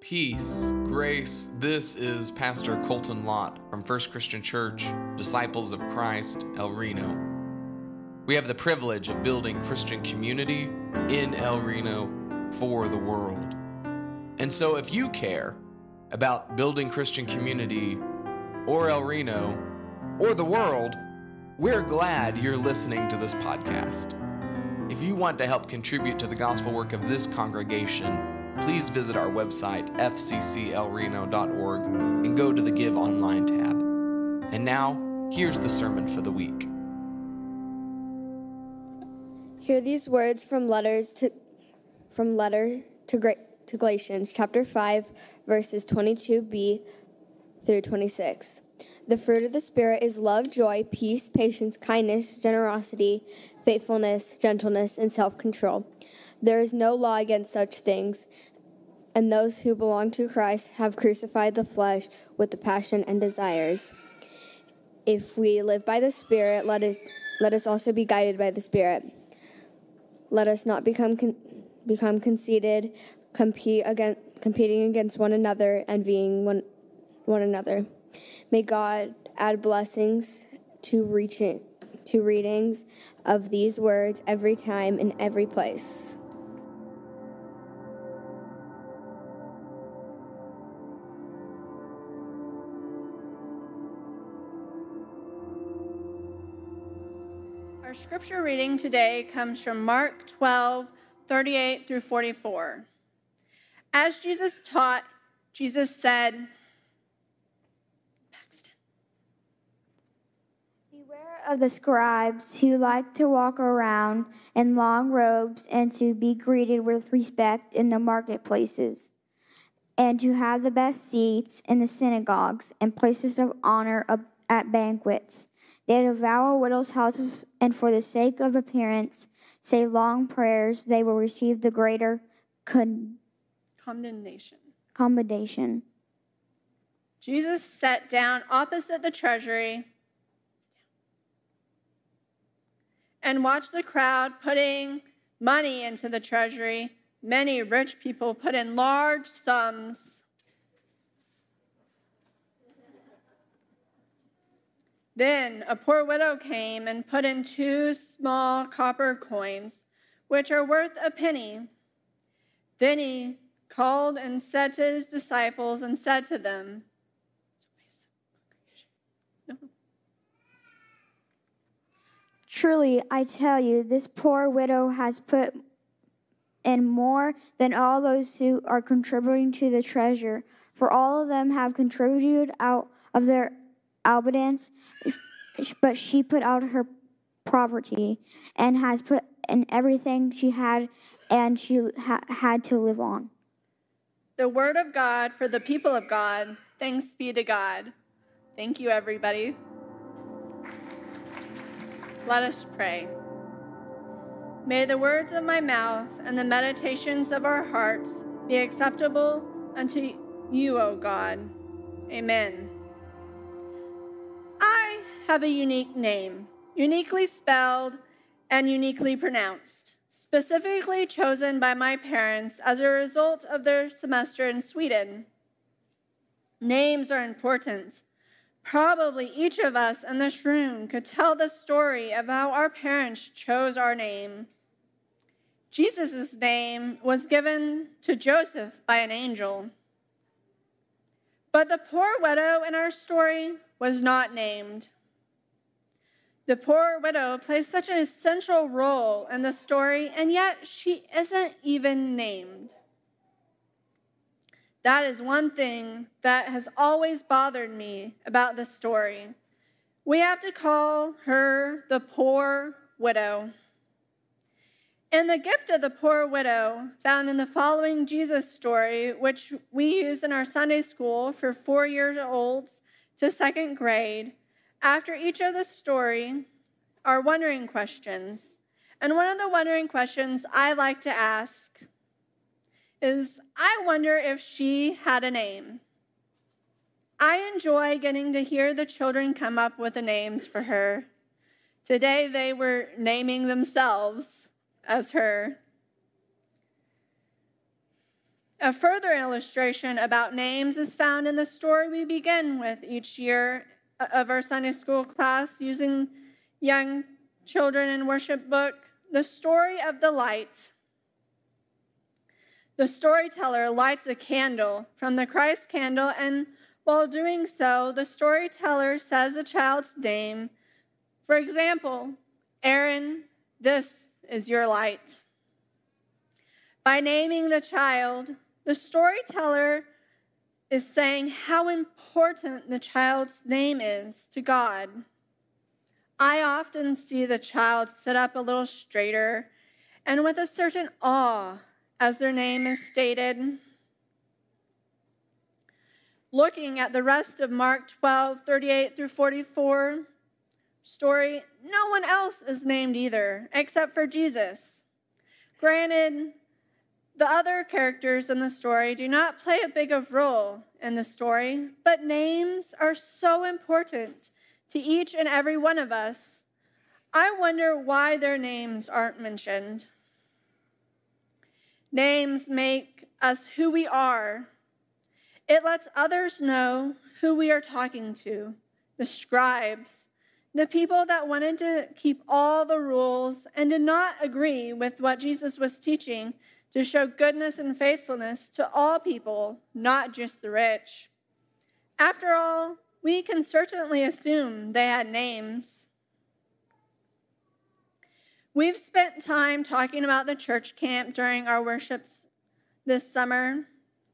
Peace, grace. This is Pastor Colton Lott from First Christian Church, Disciples of Christ, El Reno. We have the privilege of building Christian community in El Reno for the world. And so, if you care about building Christian community or El Reno or the world, we're glad you're listening to this podcast. If you want to help contribute to the gospel work of this congregation, please visit our website, fcclreno.org, and go to the Give Online tab. And now, here's the sermon for the week. Hear these words from letters to from letter to, Gra- to Galatians, chapter 5, verses 22b through 26. The fruit of the Spirit is love, joy, peace, patience, kindness, generosity, faithfulness, gentleness, and self control. There is no law against such things, and those who belong to Christ have crucified the flesh with the passion and desires. If we live by the Spirit, let us, let us also be guided by the Spirit. Let us not become con- become conceited, compete against, competing against one another, envying one, one another. May God add blessings to reaching to readings of these words every time in every place. Our scripture reading today comes from Mark 12, 38 through 44. As Jesus taught, Jesus said, of the scribes who like to walk around in long robes and to be greeted with respect in the marketplaces, and to have the best seats in the synagogues and places of honor at banquets. They devour widows' houses, and for the sake of appearance, say long prayers. They will receive the greater con- condemnation. Commendation. Jesus sat down opposite the treasury and watched the crowd putting money into the treasury. Many rich people put in large sums. Then a poor widow came and put in two small copper coins, which are worth a penny. Then he called and said to his disciples and said to them, Truly, I tell you, this poor widow has put in more than all those who are contributing to the treasure, for all of them have contributed out of their abundance, but she put out her poverty and has put in everything she had and she ha- had to live on. The word of God for the people of God. Thanks be to God. Thank you, everybody. Let us pray. May the words of my mouth and the meditations of our hearts be acceptable unto you, O God. Amen. I have a unique name, uniquely spelled and uniquely pronounced, specifically chosen by my parents as a result of their semester in Sweden. Names are important. Probably each of us in this room could tell the story of how our parents chose our name. Jesus' name was given to Joseph by an angel. But the poor widow in our story was not named. The poor widow plays such an essential role in the story, and yet she isn't even named. That is one thing that has always bothered me about the story. We have to call her the poor widow. And the gift of the poor widow, found in the following Jesus story, which we use in our Sunday school for four years olds to second grade, after each of the story are wondering questions. And one of the wondering questions I like to ask is I wonder if she had a name. I enjoy getting to hear the children come up with the names for her. Today they were naming themselves as her. A further illustration about names is found in the story we begin with each year of our Sunday school class using young children in worship book, the story of the light. The storyteller lights a candle from the Christ candle, and while doing so, the storyteller says a child's name. For example, Aaron, this is your light. By naming the child, the storyteller is saying how important the child's name is to God. I often see the child sit up a little straighter and with a certain awe as their name is stated. Looking at the rest of Mark 12, 38 through 44 story, no one else is named either, except for Jesus. Granted, the other characters in the story do not play a big of role in the story, but names are so important to each and every one of us. I wonder why their names aren't mentioned. Names make us who we are. It lets others know who we are talking to the scribes, the people that wanted to keep all the rules and did not agree with what Jesus was teaching to show goodness and faithfulness to all people, not just the rich. After all, we can certainly assume they had names. We've spent time talking about the church camp during our worships this summer.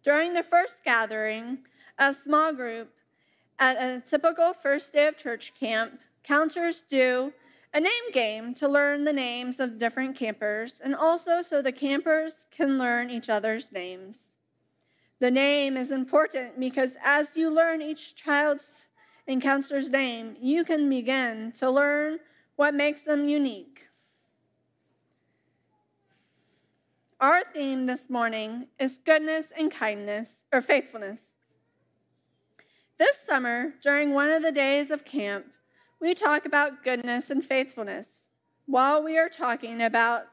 During the first gathering, a small group at a typical first day of church camp, counselors do a name game to learn the names of different campers and also so the campers can learn each other's names. The name is important because as you learn each child's and counselor's name, you can begin to learn what makes them unique. Our theme this morning is goodness and kindness, or faithfulness. This summer, during one of the days of camp, we talk about goodness and faithfulness. While we are talking about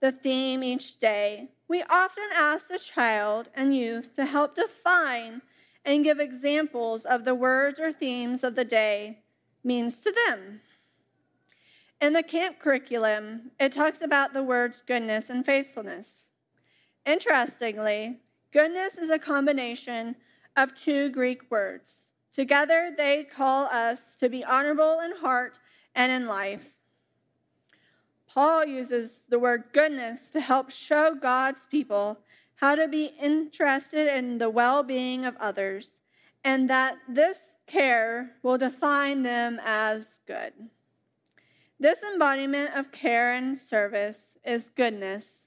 the theme each day, we often ask the child and youth to help define and give examples of the words or themes of the day means to them. In the camp curriculum, it talks about the words goodness and faithfulness. Interestingly, goodness is a combination of two Greek words. Together, they call us to be honorable in heart and in life. Paul uses the word goodness to help show God's people how to be interested in the well being of others, and that this care will define them as good. This embodiment of care and service is goodness.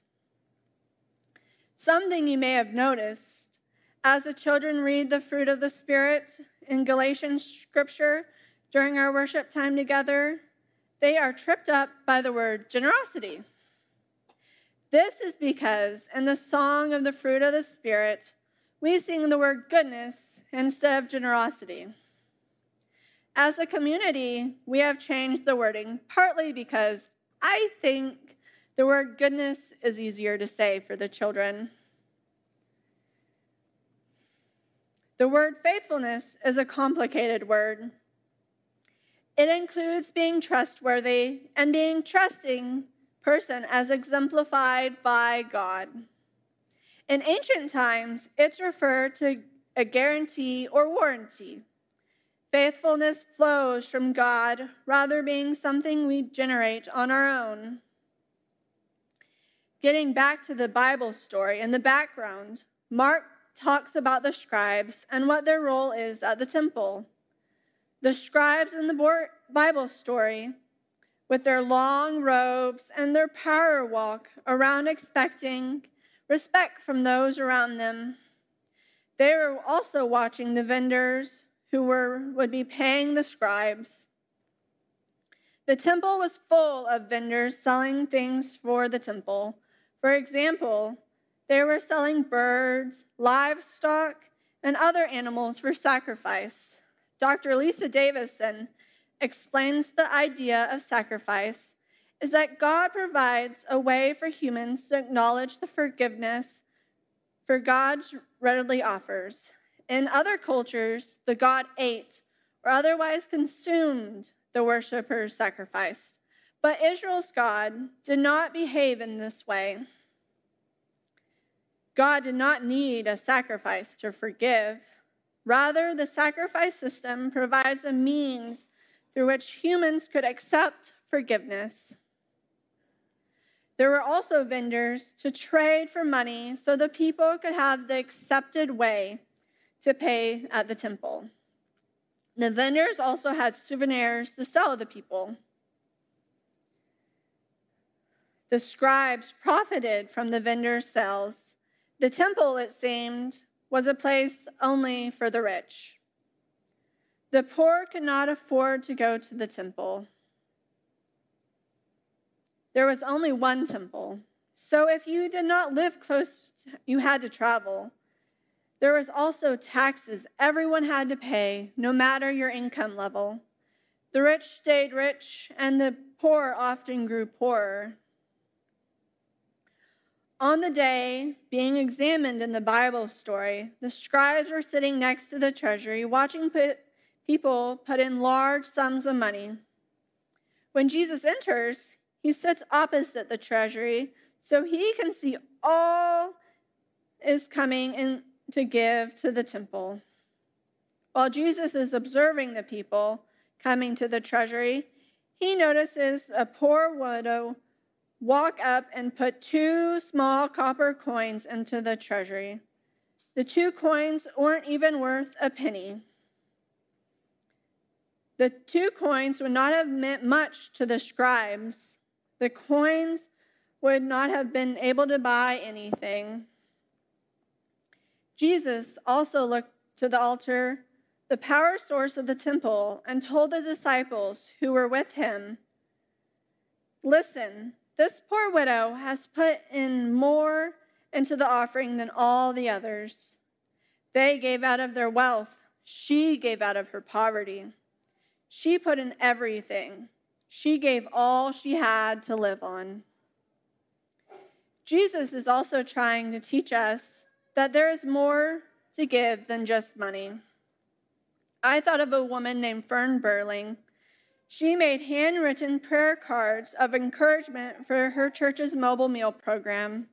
Something you may have noticed as the children read the fruit of the Spirit in Galatians scripture during our worship time together, they are tripped up by the word generosity. This is because in the song of the fruit of the Spirit, we sing the word goodness instead of generosity. As a community, we have changed the wording partly because I think the word goodness is easier to say for the children. The word faithfulness is a complicated word. It includes being trustworthy and being trusting person as exemplified by God. In ancient times, it's referred to a guarantee or warranty. Faithfulness flows from God rather being something we generate on our own. Getting back to the Bible story in the background, Mark talks about the scribes and what their role is at the temple. The scribes in the Bible story, with their long robes and their power walk around expecting respect from those around them. They were also watching the vendors who were, would be paying the scribes. The temple was full of vendors selling things for the temple. For example, they were selling birds, livestock, and other animals for sacrifice. Dr. Lisa Davison explains the idea of sacrifice is that God provides a way for humans to acknowledge the forgiveness for God readily offers. In other cultures, the god ate or otherwise consumed the worshippers' sacrifice. But Israel's God did not behave in this way. God did not need a sacrifice to forgive. Rather, the sacrifice system provides a means through which humans could accept forgiveness. There were also vendors to trade for money so the people could have the accepted way to pay at the temple. The vendors also had souvenirs to sell the people. The scribes profited from the vendors' sales. The temple, it seemed, was a place only for the rich. The poor could not afford to go to the temple. There was only one temple, so if you did not live close, you had to travel. There was also taxes everyone had to pay, no matter your income level. The rich stayed rich, and the poor often grew poorer. On the day being examined in the Bible story, the scribes were sitting next to the treasury, watching people put in large sums of money. When Jesus enters, he sits opposite the treasury so he can see all is coming in to give to the temple. While Jesus is observing the people coming to the treasury, he notices a poor widow walk up and put two small copper coins into the treasury. The two coins weren't even worth a penny. The two coins would not have meant much to the scribes. The coins would not have been able to buy anything. Jesus also looked to the altar, the power source of the temple, and told the disciples who were with him Listen, this poor widow has put in more into the offering than all the others. They gave out of their wealth, she gave out of her poverty. She put in everything, she gave all she had to live on. Jesus is also trying to teach us that there is more to give than just money. I thought of a woman named Fern Burling she made handwritten prayer cards of encouragement for her church's mobile meal program.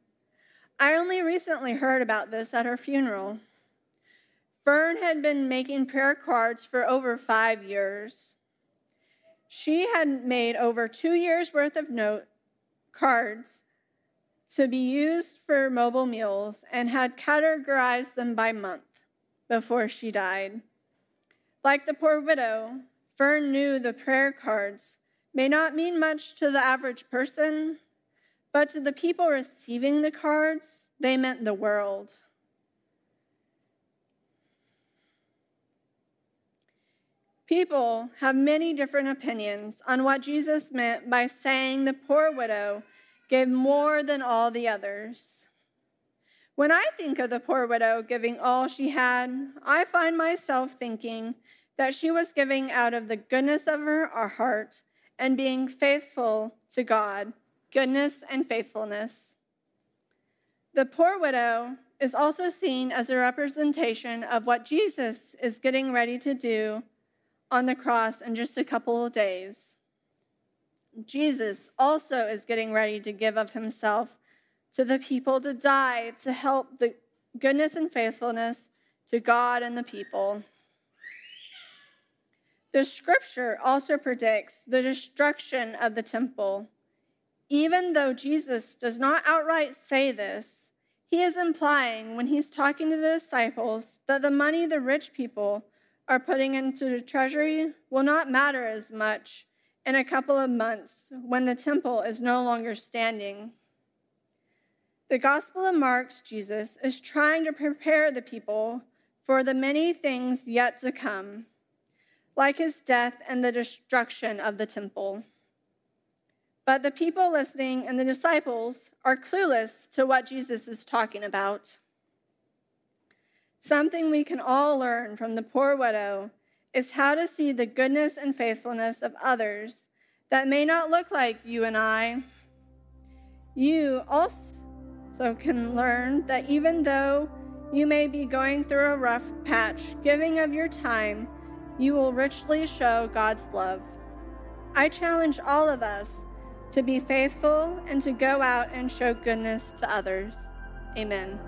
I only recently heard about this at her funeral. Fern had been making prayer cards for over five years. She had made over two years' worth of note cards to be used for mobile meals and had categorized them by month before she died. Like the poor widow, Fern knew the prayer cards may not mean much to the average person, but to the people receiving the cards, they meant the world. People have many different opinions on what Jesus meant by saying the poor widow gave more than all the others. When I think of the poor widow giving all she had, I find myself thinking that she was giving out of the goodness of her heart and being faithful to God, goodness and faithfulness. The poor widow is also seen as a representation of what Jesus is getting ready to do on the cross in just a couple of days. Jesus also is getting ready to give of himself to the people to die to help the goodness and faithfulness to God and the people. The scripture also predicts the destruction of the temple. Even though Jesus does not outright say this, he is implying when he's talking to the disciples that the money the rich people are putting into the treasury will not matter as much in a couple of months when the temple is no longer standing. The Gospel of Mark's Jesus is trying to prepare the people for the many things yet to come like his death and the destruction of the temple. But the people listening and the disciples are clueless to what Jesus is talking about. Something we can all learn from the poor widow is how to see the goodness and faithfulness of others that may not look like you and I. You also can learn that even though you may be going through a rough patch, giving of your time, you will richly show God's love. I challenge all of us to be faithful and to go out and show goodness to others. Amen.